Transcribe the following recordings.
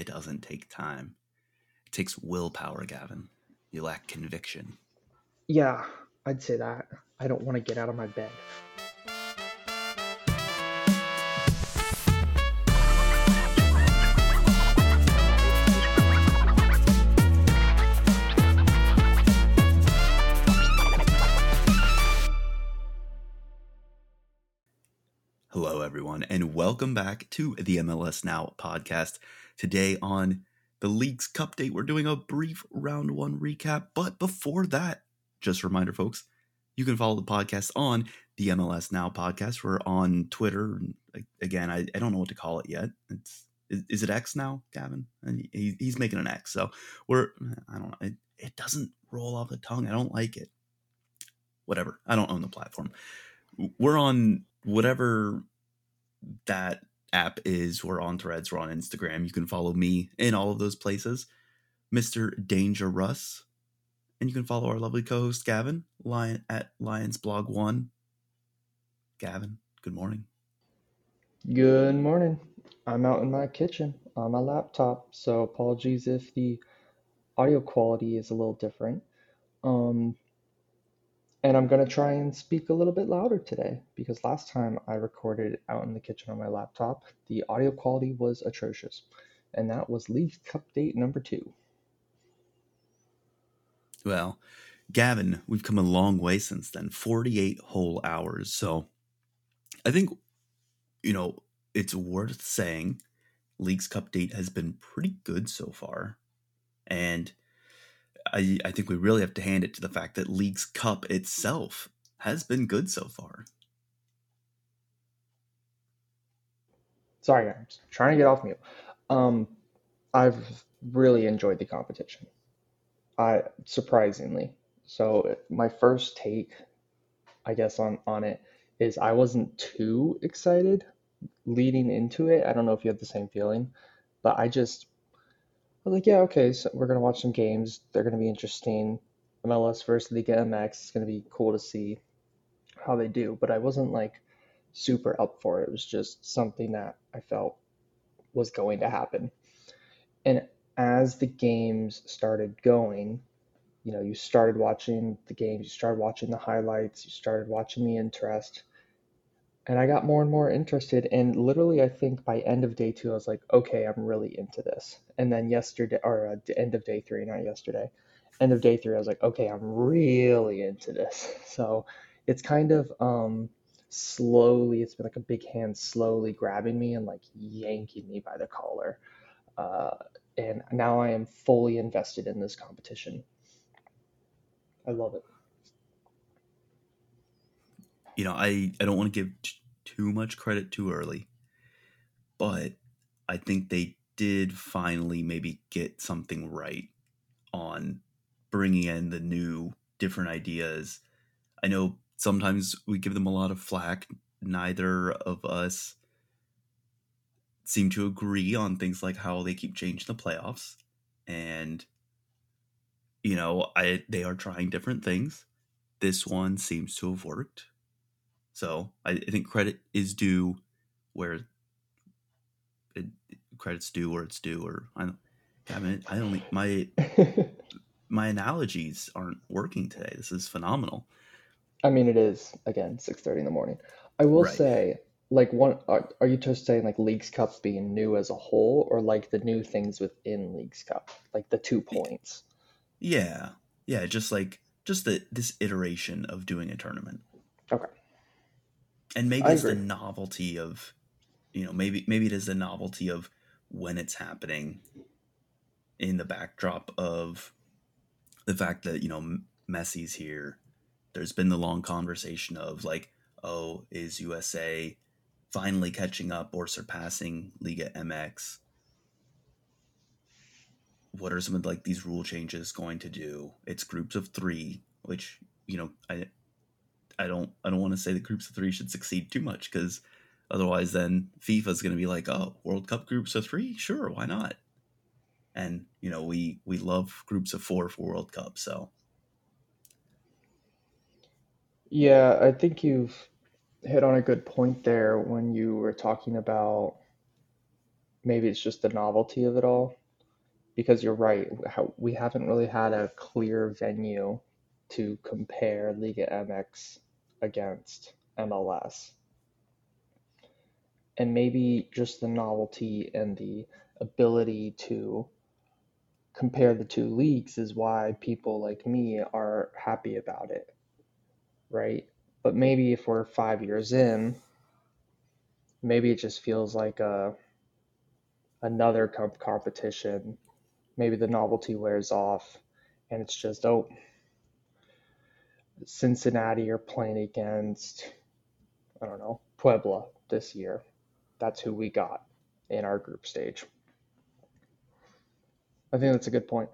it doesn't take time. It takes willpower, Gavin. You lack conviction. Yeah, I'd say that. I don't want to get out of my bed. Hello, everyone, and welcome back to the MLS Now podcast. Today on the League's Cup date, we're doing a brief round one recap. But before that, just a reminder, folks, you can follow the podcast on the MLS Now podcast. We're on Twitter. Again, I, I don't know what to call it yet. It's is, is it X now, Gavin? And he, he's making an X. So we're I don't know. It, it doesn't roll off the tongue. I don't like it. Whatever. I don't own the platform. We're on whatever that app is. We're on Threads. We're on Instagram. You can follow me in all of those places, Mister Danger Russ, and you can follow our lovely co-host Gavin Lion at Lions Blog One. Gavin, good morning. Good morning. I'm out in my kitchen on my laptop, so apologies if the audio quality is a little different. Um, and I'm going to try and speak a little bit louder today because last time I recorded out in the kitchen on my laptop, the audio quality was atrocious. And that was League Cup date number two. Well, Gavin, we've come a long way since then 48 whole hours. So I think, you know, it's worth saying League's Cup date has been pretty good so far. And I, I think we really have to hand it to the fact that League's Cup itself has been good so far. Sorry, I'm trying to get off mute. Um, I've really enjoyed the competition. I surprisingly. So my first take, I guess on on it is I wasn't too excited leading into it. I don't know if you had the same feeling, but I just I was like, yeah, okay, so we're gonna watch some games. They're gonna be interesting. MLS versus Liga MX. It's gonna be cool to see how they do. But I wasn't like super up for it. It was just something that I felt was going to happen. And as the games started going, you know, you started watching the games, you started watching the highlights, you started watching the interest and I got more and more interested. And literally, I think by end of day two, I was like, okay, I'm really into this. And then yesterday, or uh, end of day three, not yesterday, end of day three, I was like, okay, I'm really into this. So it's kind of um, slowly, it's been like a big hand slowly grabbing me and like yanking me by the collar. Uh, and now I am fully invested in this competition. I love it you know, I, I don't want to give t- too much credit too early, but I think they did finally maybe get something right on bringing in the new, different ideas. I know sometimes we give them a lot of flack. Neither of us seem to agree on things like how they keep changing the playoffs. And, you know, I they are trying different things. This one seems to have worked so I, I think credit is due where it, credit's due where it's due. Or I don't, I mean, I only my my analogies aren't working today. This is phenomenal. I mean, it is again six thirty in the morning. I will right. say, like one, are, are you just saying like Leagues Cup being new as a whole, or like the new things within Leagues Cup, like the two points? Yeah, yeah, just like just the this iteration of doing a tournament. Okay and maybe I it's agree. the novelty of you know maybe maybe it is the novelty of when it's happening in the backdrop of the fact that you know Messi's here. There's been the long conversation of like oh is USA finally catching up or surpassing Liga MX what are some of like these rule changes going to do? It's groups of 3 which you know I I don't I don't want to say that groups of three should succeed too much because otherwise then FIFA's going to be like, oh, World Cup groups of three, sure, why not? And you know we we love groups of four for World Cup, so. Yeah, I think you've hit on a good point there when you were talking about maybe it's just the novelty of it all. Because you're right, we haven't really had a clear venue to compare Liga MX against MLS. And maybe just the novelty and the ability to compare the two leagues is why people like me are happy about it, right? But maybe if we're five years in, maybe it just feels like a another comp competition. Maybe the novelty wears off, and it's just oh, Cincinnati are playing against I don't know Puebla this year. That's who we got in our group stage. I think that's a good point.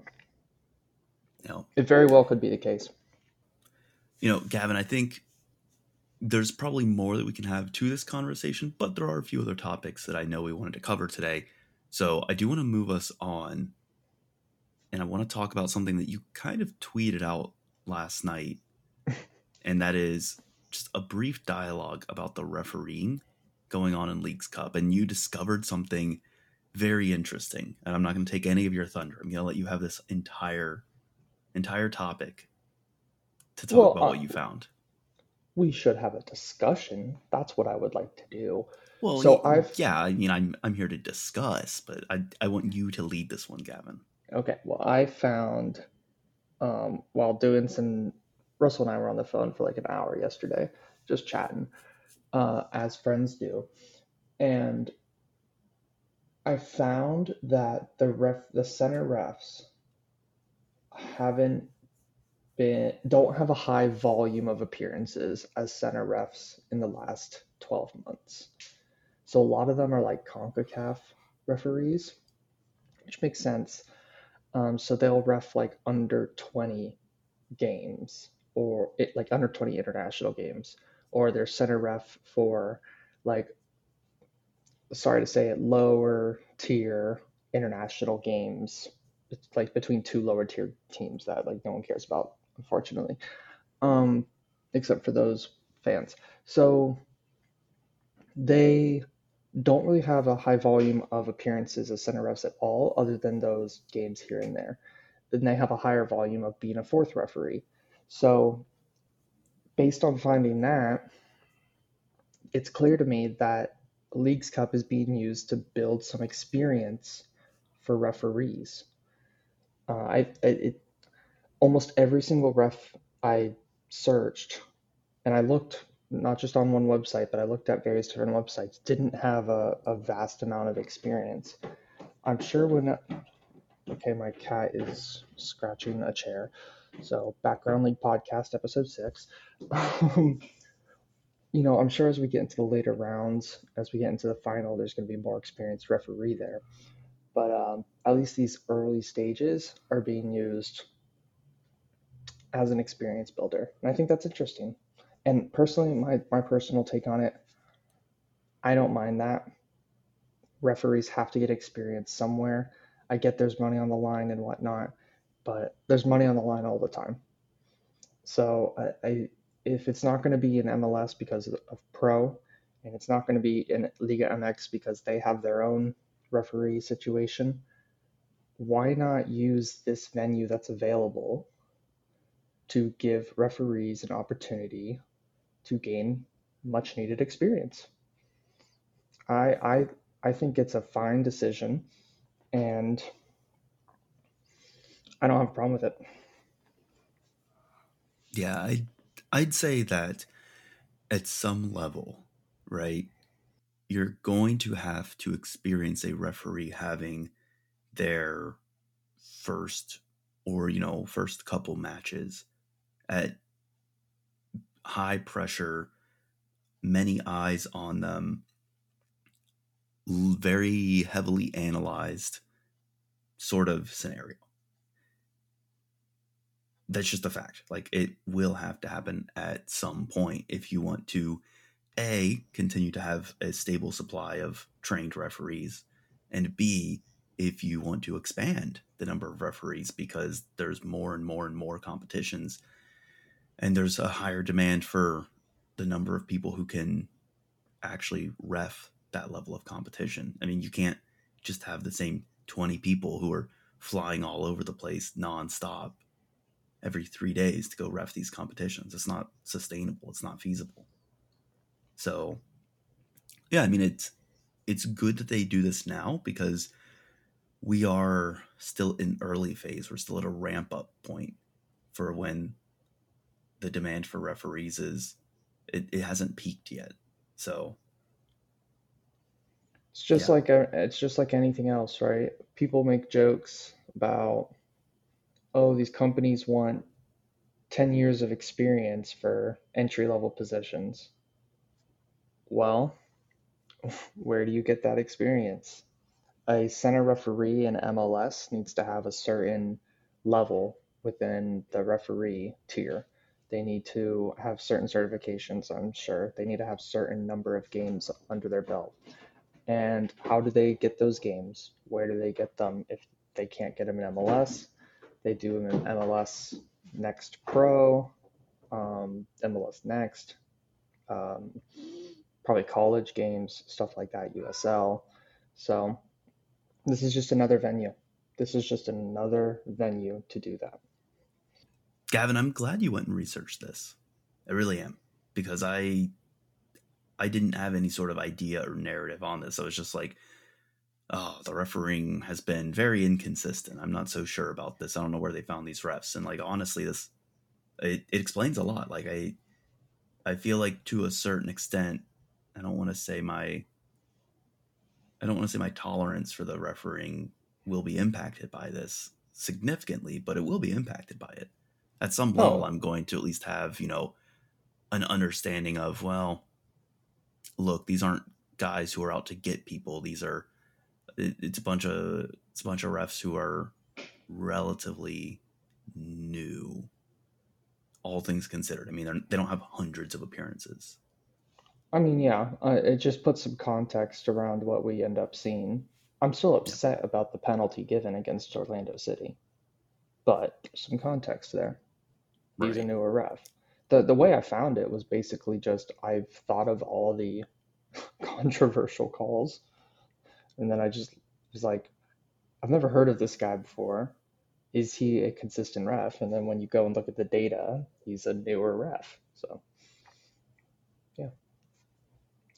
No. It very well could be the case. you know, Gavin, I think there's probably more that we can have to this conversation, but there are a few other topics that I know we wanted to cover today. So I do want to move us on, and I want to talk about something that you kind of tweeted out last night, and that is just a brief dialogue about the refereeing going on in Leagues Cup, and you discovered something very interesting. And I'm not going to take any of your thunder. I'm going to let you have this entire entire topic to talk Well, about uh, what you found. We should have a discussion. That's what I would like to do. Well, so I've yeah, I mean, I'm I'm here to discuss, but I I want you to lead this one, Gavin. Okay, well, I found um, while doing some, Russell and I were on the phone for like an hour yesterday, just chatting, uh, as friends do, and I found that the ref, the center refs, haven't been don't have a high volume of appearances as center refs in the last 12 months. So a lot of them are like CONCACAF referees, which makes sense. Um, so they'll ref like under 20 games or it, like under 20 international games, or they're center ref for like, sorry to say it, lower tier international games, it's like between two lower tier teams that like no one cares about, unfortunately, um, except for those fans. So they don't really have a high volume of appearances as center refs at all, other than those games here and there. Then they have a higher volume of being a fourth referee. So, based on finding that, it's clear to me that Leagues Cup is being used to build some experience for referees. Uh, I it, almost every single ref I searched, and I looked not just on one website, but I looked at various different websites, didn't have a, a vast amount of experience. I'm sure when, okay, my cat is scratching a chair. So, Background League Podcast, episode six. Um, you know, I'm sure as we get into the later rounds, as we get into the final, there's going to be more experienced referee there. But um, at least these early stages are being used as an experience builder. And I think that's interesting. And personally, my, my personal take on it, I don't mind that. Referees have to get experience somewhere. I get there's money on the line and whatnot, but there's money on the line all the time. So I, I if it's not going to be in MLS because of, pro, and it's not going to be in Liga MX because they have their own referee situation, why not use this venue that's available to give referees an opportunity to gain much needed experience. I I I think it's a fine decision and I don't have a problem with it. Yeah, I I'd say that at some level, right? You're going to have to experience a referee having their first or you know first couple matches at high pressure, many eyes on them, very heavily analyzed sort of scenario. That's just a fact. Like it will have to happen at some point if you want to a continue to have a stable supply of trained referees and b if you want to expand the number of referees because there's more and more and more competitions and there's a higher demand for the number of people who can actually ref that level of competition. I mean, you can't just have the same 20 people who are flying all over the place nonstop every three days to go ref these competitions. It's not sustainable. It's not feasible. So, yeah, I mean it's it's good that they do this now because we are still in early phase. We're still at a ramp up point for when the demand for referees is it, it hasn't peaked yet. So it's just yeah. like a, it's just like anything else, right? People make jokes about oh, these companies want 10 years of experience for entry level positions. Well, where do you get that experience? A center referee in MLS needs to have a certain level within the referee tier. They need to have certain certifications, I'm sure. They need to have certain number of games under their belt. And how do they get those games? Where do they get them if they can't get them in MLS? They do in MLS Next Pro, um, MLS Next, um, probably college games, stuff like that, USL. So this is just another venue. This is just another venue to do that. Gavin, I'm glad you went and researched this. I really am because I I didn't have any sort of idea or narrative on this. I was just like, oh, the refereeing has been very inconsistent. I'm not so sure about this. I don't know where they found these refs. And like honestly, this it, it explains a lot. Like I I feel like to a certain extent, I don't want to say my I don't want to say my tolerance for the refereeing will be impacted by this significantly, but it will be impacted by it. At some oh. level, oh. I'm going to at least have, you know, an understanding of, well, look, these aren't guys who are out to get people. These are it, it's a bunch of it's a bunch of refs who are relatively new all things considered. I mean they don't have hundreds of appearances. I mean yeah uh, it just puts some context around what we end up seeing. I'm still upset yeah. about the penalty given against orlando city but some context there. He's right. a newer ref. The, the way i found it was basically just i've thought of all the controversial calls and then I just was like, I've never heard of this guy before. Is he a consistent ref? And then when you go and look at the data, he's a newer ref. So, yeah,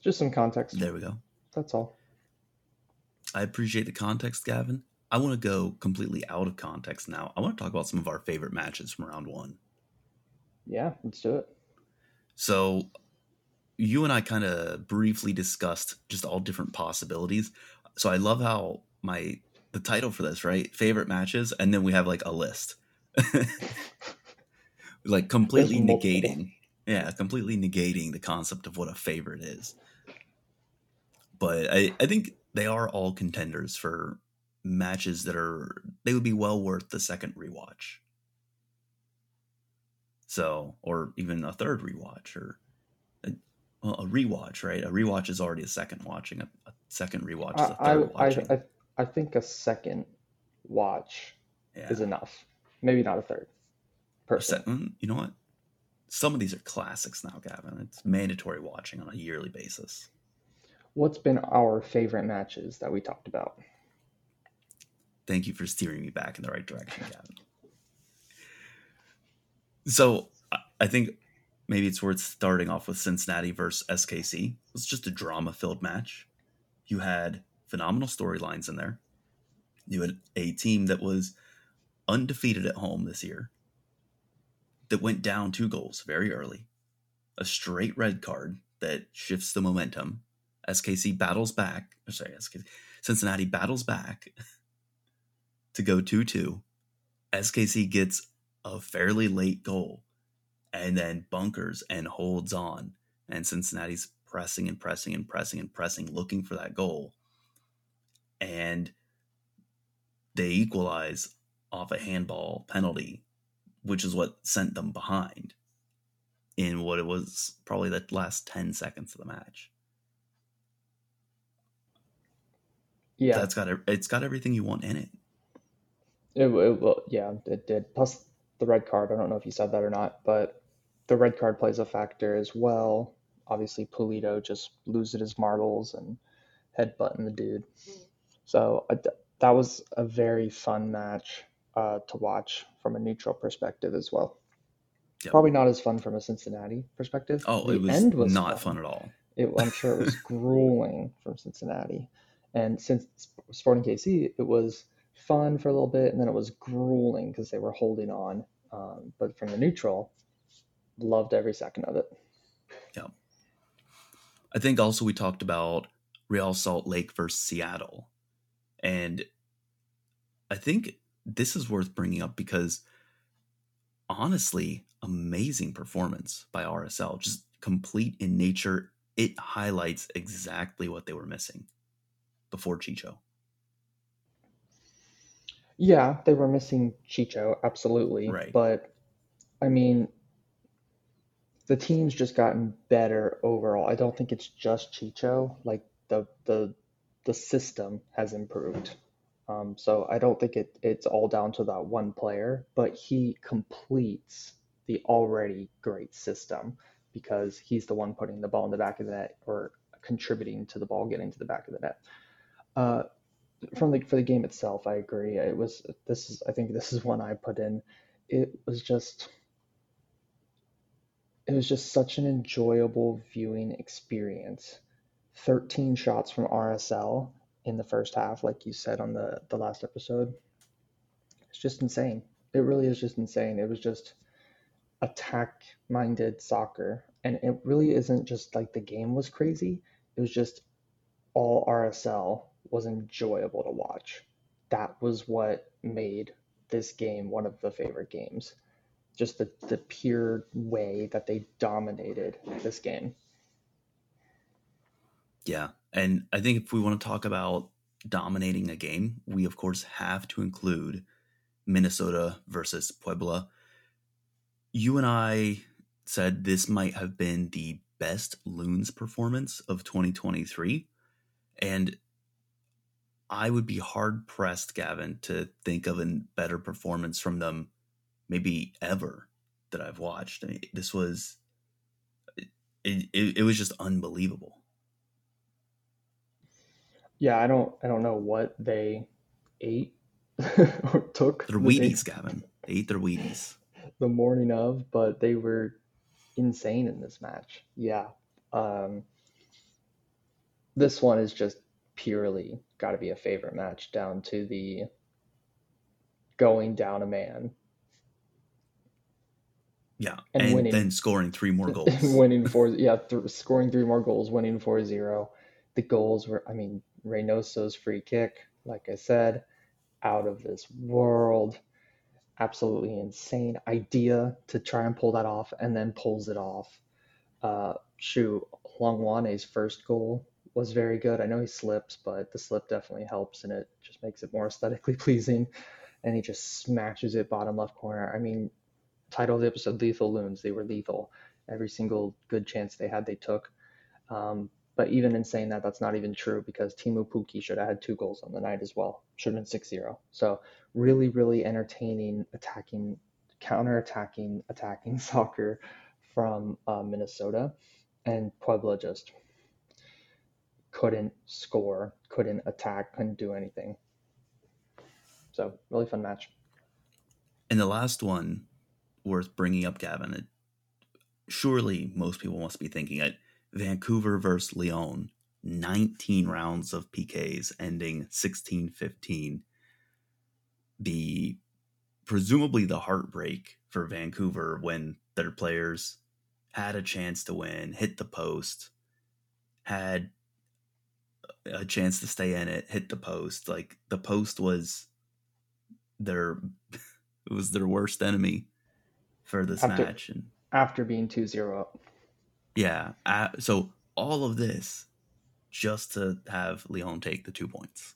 just some context. There we go. That's all. I appreciate the context, Gavin. I want to go completely out of context now. I want to talk about some of our favorite matches from round one. Yeah, let's do it. So, you and I kind of briefly discussed just all different possibilities so I love how my the title for this, right? Favorite matches, and then we have like a list. like completely negating. Yeah, completely negating the concept of what a favorite is. But I, I think they are all contenders for matches that are they would be well worth the second rewatch. So, or even a third rewatch or a, well, a rewatch, right? A rewatch is already a second watching. A, a second rewatch is a third I, watching. I, I, I think a second watch yeah. is enough. Maybe not a third. Personally. Mm, you know what? Some of these are classics now, Gavin. It's mandatory watching on a yearly basis. What's been our favorite matches that we talked about? Thank you for steering me back in the right direction, Gavin. So I think maybe it's worth starting off with Cincinnati versus SKC. It was just a drama filled match. You had phenomenal storylines in there. You had a team that was undefeated at home this year, that went down two goals very early, a straight red card that shifts the momentum. SKC battles back. Sorry, SKC, Cincinnati battles back to go 2 2. SKC gets a fairly late goal and then bunkers and holds on. And Cincinnati's pressing and pressing and pressing and pressing, looking for that goal. And they equalize off a handball penalty, which is what sent them behind in what it was probably the last 10 seconds of the match. Yeah. That's got it's got everything you want in it. It, it well, yeah, it did. Plus the red card. I don't know if you said that or not, but the red card plays a factor as well obviously Pulido just losing his marbles and headbutting the dude. So uh, th- that was a very fun match uh, to watch from a neutral perspective as well. Yep. Probably not as fun from a Cincinnati perspective. Oh, The it was, end was not fun. at all. It, I'm sure it was grueling from Cincinnati. And since Sporting KC, it was fun for a little bit, and then it was grueling because they were holding on. Um, but from the neutral, loved every second of it. I think also we talked about Real Salt Lake versus Seattle. And I think this is worth bringing up because honestly, amazing performance by RSL, just complete in nature. It highlights exactly what they were missing before Chicho. Yeah, they were missing Chicho, absolutely. Right. But I mean, the team's just gotten better overall. I don't think it's just Chicho. Like the the the system has improved. Um, so I don't think it it's all down to that one player, but he completes the already great system because he's the one putting the ball in the back of the net or contributing to the ball getting to the back of the net. Uh, from the for the game itself, I agree. It was this is I think this is one I put in. It was just it was just such an enjoyable viewing experience. 13 shots from RSL in the first half, like you said on the the last episode. It's just insane. It really is just insane. It was just attack minded soccer. And it really isn't just like the game was crazy. It was just all RSL was enjoyable to watch. That was what made this game one of the favorite games. Just the, the pure way that they dominated this game. Yeah. And I think if we want to talk about dominating a game, we of course have to include Minnesota versus Puebla. You and I said this might have been the best Loons performance of 2023. And I would be hard pressed, Gavin, to think of a better performance from them, maybe ever, that I've watched. I mean, this was, it, it, it was just unbelievable. Yeah, I don't I don't know what they ate or took They're the Wheaties, Gavin. They ate their Wheaties. the morning of, but they were insane in this match. Yeah. Um, this one is just purely got to be a favorite match down to the going down a man Yeah, and and winning. then scoring three more goals. winning four yeah th- scoring three more goals winning 4-0 the goals were i mean reynoso's free kick like i said out of this world. Absolutely insane idea to try and pull that off and then pulls it off. Uh shoot Hlongwane's first goal was very good. I know he slips but the slip definitely helps and it just makes it more aesthetically pleasing. And he just smashes it bottom left corner. I mean title of the episode lethal loons they were lethal. Every single good chance they had they took. Um, but even in saying that that's not even true because Teemu Pukki should have had two goals on the night as well. Should have been 6-0 so really really entertaining attacking counter attacking attacking soccer from uh, Minnesota. And Puebla just couldn't score couldn't attack couldn't do anything. So really fun match. And the last one worth bringing up, Gavin, it, surely most people must be thinking it Vancouver versus Leon, 19 rounds of PKs ending 16 15. The presumably the heartbreak for Vancouver when their players had a chance to win, hit the post, had a chance to stay in it, hit the post. Like the post was their it was their worst enemy for this After- match and after being 2-0 up. Yeah uh, so all of this just to have leon take the two points.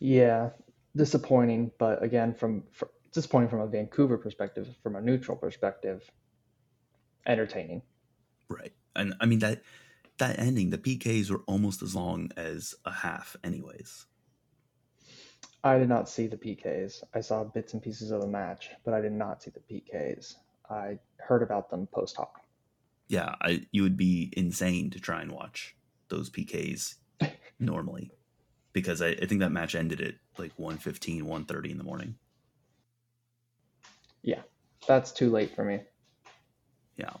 Yeah, disappointing, but again, from, fr disappointing from a Vancouver perspective, from a neutral perspective, entertaining. right and i mean that that ending the pks were almost as long as a half anyways I did not see the PKs. I saw bits and pieces of the match, but I did not see the PKs. I heard about them post hoc. yeah I, you would be insane to try and watch those pks normally because I, I think that match ended at like 1.15, 1.30 in the morning. Yeah, that's too late for me. Yeah.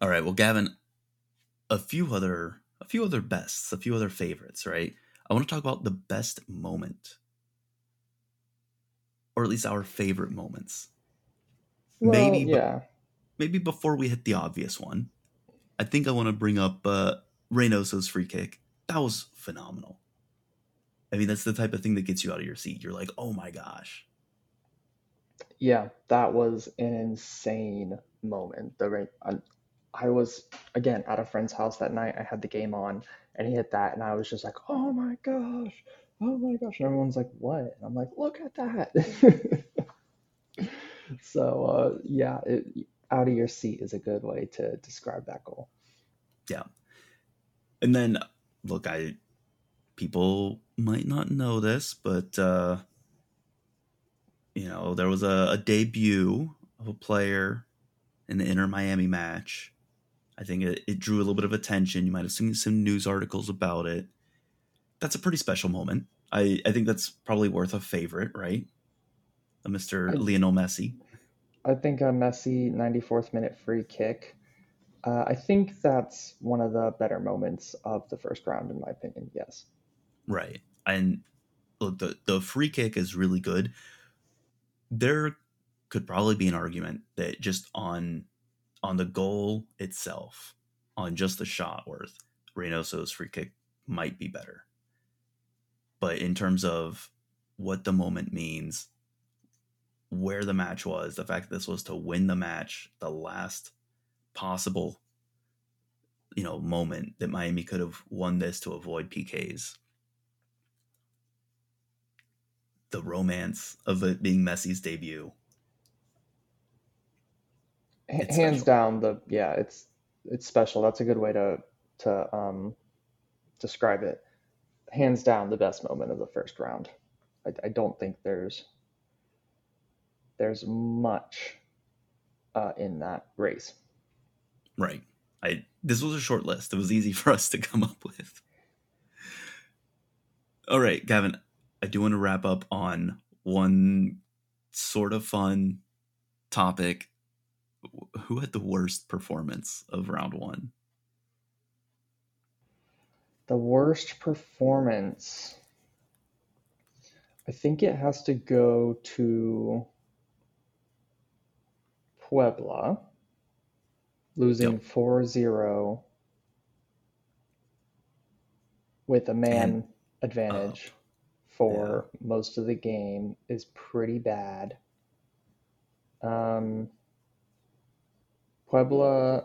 All right. Well, Gavin, a few other a few other bests, a few other favorites, right? I want to talk about the best moment. Or at least our favorite moments. Well, maybe yeah. maybe before we hit the obvious one, I think I want to bring up uh Reynoso's free kick. That was phenomenal. I mean, that's the type of thing that gets you out of your seat. You're like, oh my gosh. Yeah, that was an insane moment. The rain, I, was again at a friend's house that night. I had the game on, and he hit that, and I was just like, "Oh my gosh, oh my gosh!" And everyone's like, "What?" And I'm like, "Look at that!" so uh, yeah, it, out of your seat is a good way to describe that goal. Yeah. And then look, I people might not know this, but uh you know, there was a, a debut of a player in the Inter Miami match. I think it, it drew a little bit of attention. You might have seen some news articles about it. That's a pretty special moment. I, I think that's probably worth a favorite, right? A Mr. I, Lionel Messi. I think a Messi 94th minute free kick. Uh, I think that's one of the better moments of the first round, in my opinion. Yes. Right. And look, the, the free kick is really good. There could probably be an argument that just on on the goal itself, on just the shot worth, Reynoso's free kick might be better. But in terms of what the moment means, where the match was, the fact that this was to win the match, the last possible you know moment that Miami could have won this to avoid PKs. The romance of it being Messi's debut it's hands special. down the yeah it's it's special. That's a good way to to um describe it. Hands down the best moment of the first round. I, I don't think there's there's much uh, in that race. Right. I this was a short list. It was easy for us to come up with. All right gavin i do want to wrap up on one sort of fun topic who had the worst performance of round one? The worst performance. I think it has to go to Puebla, losing yep. 4 0 with a man and, advantage uh, for yeah. most of the game is pretty bad. Um, Puebla,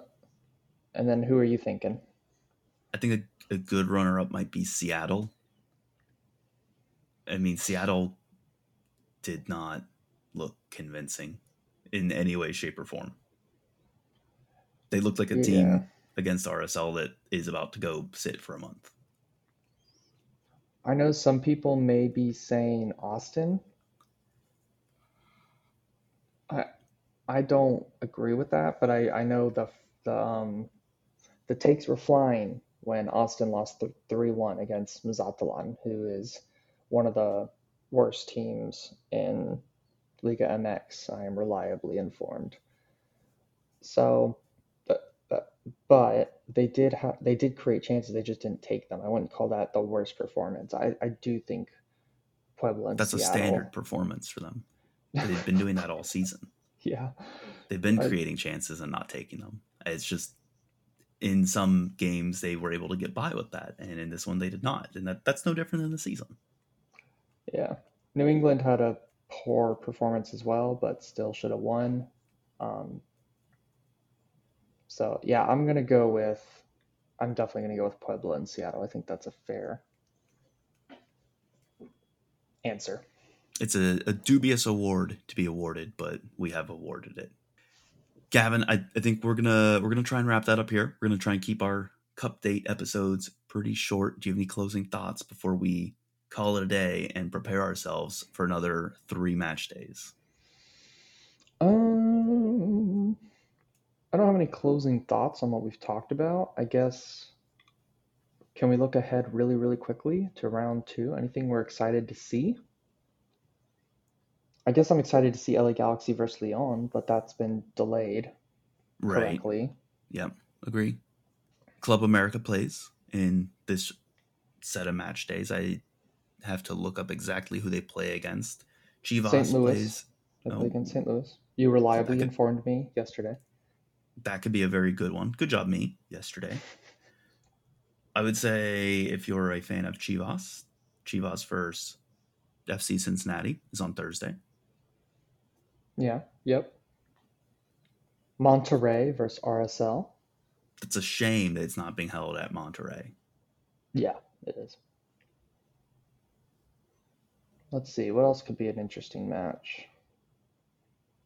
and then who are you thinking? I think a, a good runner up might be Seattle. I mean, Seattle did not look convincing in any way, shape, or form. They looked like a team yeah. against RSL that is about to go sit for a month. I know some people may be saying Austin. I I don't agree with that, but I, I know the the um, the takes were flying when Austin lost three one against Mazatlan, who is one of the worst teams in Liga MX. I am reliably informed. So, but, but they did have they did create chances. They just didn't take them. I wouldn't call that the worst performance. I, I do think Puebla. That's Seattle, a standard performance for them. They've been doing that all season. Yeah. They've been creating chances and not taking them. It's just in some games they were able to get by with that, and in this one they did not. And that, that's no different than the season. Yeah. New England had a poor performance as well, but still should have won. Um, so yeah, I'm gonna go with I'm definitely gonna go with Puebla and Seattle. I think that's a fair answer it's a, a, dubious award to be awarded, but we have awarded it. Gavin, I, I think we're gonna we're gonna try and wrap that up here. We're gonna try and keep our cup date episodes pretty short. Do you have any closing thoughts before we call it a day and prepare ourselves for another three match days? Um, I don't have any closing thoughts on what we've talked about. I guess Can we look ahead really, really quickly to round two? Anything we're excited to see? I guess I'm excited to see LA Galaxy versus Leon, but that's been delayed Right. correctly. Yep. Agree. Club America plays in this set of match days. I have to look up exactly who they play against. Chivas St. Louis. plays. I play Oh. against St. Louis. You reliably could- informed me yesterday. That could be a very good one. Good job, me, yesterday. I would say if you're a fan of Chivas, Chivas versus FC Cincinnati is on Thursday. Yeah. Yep. Monterrey versus RSL. It's a shame that it's not being held at Monterrey. Yeah, it is. Let's see. What else could be an interesting match?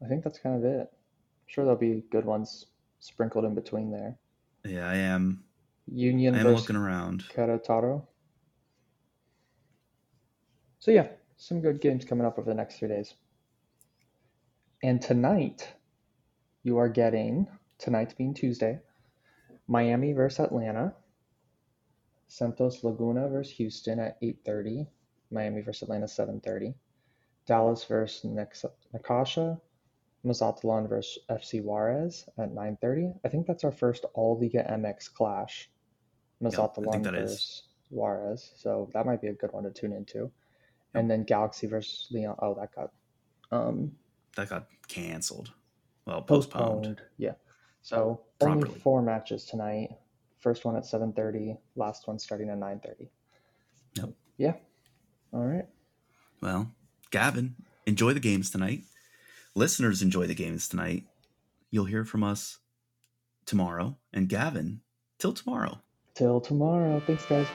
I think that's kind of it. I'm sure there'll be good ones sprinkled in between there. Yeah, I am. Union I am versus looking around. Querétaro. So yeah, some good games coming up over the next three days. And tonight, you are getting tonight being Tuesday, Miami versus Atlanta, Santos Laguna versus Houston at 8:30, Miami versus Atlanta 7:30, Dallas versus Necaxa, Mazatlan versus FC Juarez at 9:30. I think that's our first All Liga MX clash. Mazatlan that is. versus Juarez, so that might be a good one to tune into. And then Galaxy versus Leon. Oh, that got um, That got canceled. Well, postponed. postponed. Yeah. So only four matches tonight. First one at 7:30. Last one starting at 9:30. Yep. Yeah. All right. Well, Gavin, enjoy the games tonight. Listeners, enjoy the games tonight. You'll hear from us tomorrow. And Gavin, till tomorrow. Till tomorrow. Thanks, guys.